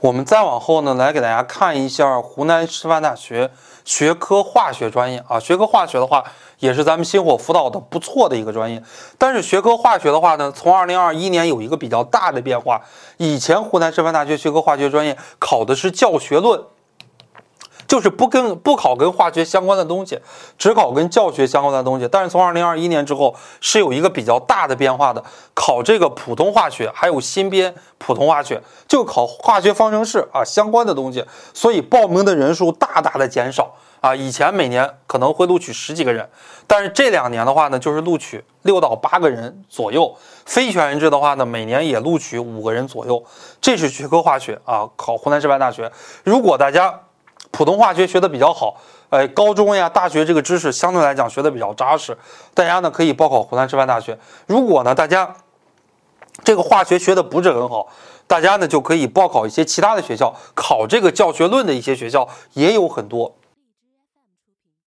我们再往后呢，来给大家看一下湖南师范大学学科化学专业啊。学科化学的话，也是咱们星火辅导的不错的一个专业。但是学科化学的话呢，从二零二一年有一个比较大的变化。以前湖南师范大学学科化学专业考的是教学论。就是不跟不考跟化学相关的东西，只考跟教学相关的东西。但是从二零二一年之后是有一个比较大的变化的，考这个普通化学，还有新编普通化学，就考化学方程式啊相关的东西。所以报名的人数大大的减少啊。以前每年可能会录取十几个人，但是这两年的话呢，就是录取六到八个人左右。非全日制的话呢，每年也录取五个人左右。这是学科化学啊，考湖南师范大学。如果大家普通化学学的比较好，呃，高中呀、大学这个知识相对来讲学的比较扎实，大家呢可以报考湖南师范大学。如果呢大家这个化学学的不是很好，大家呢就可以报考一些其他的学校，考这个教学论的一些学校也有很多。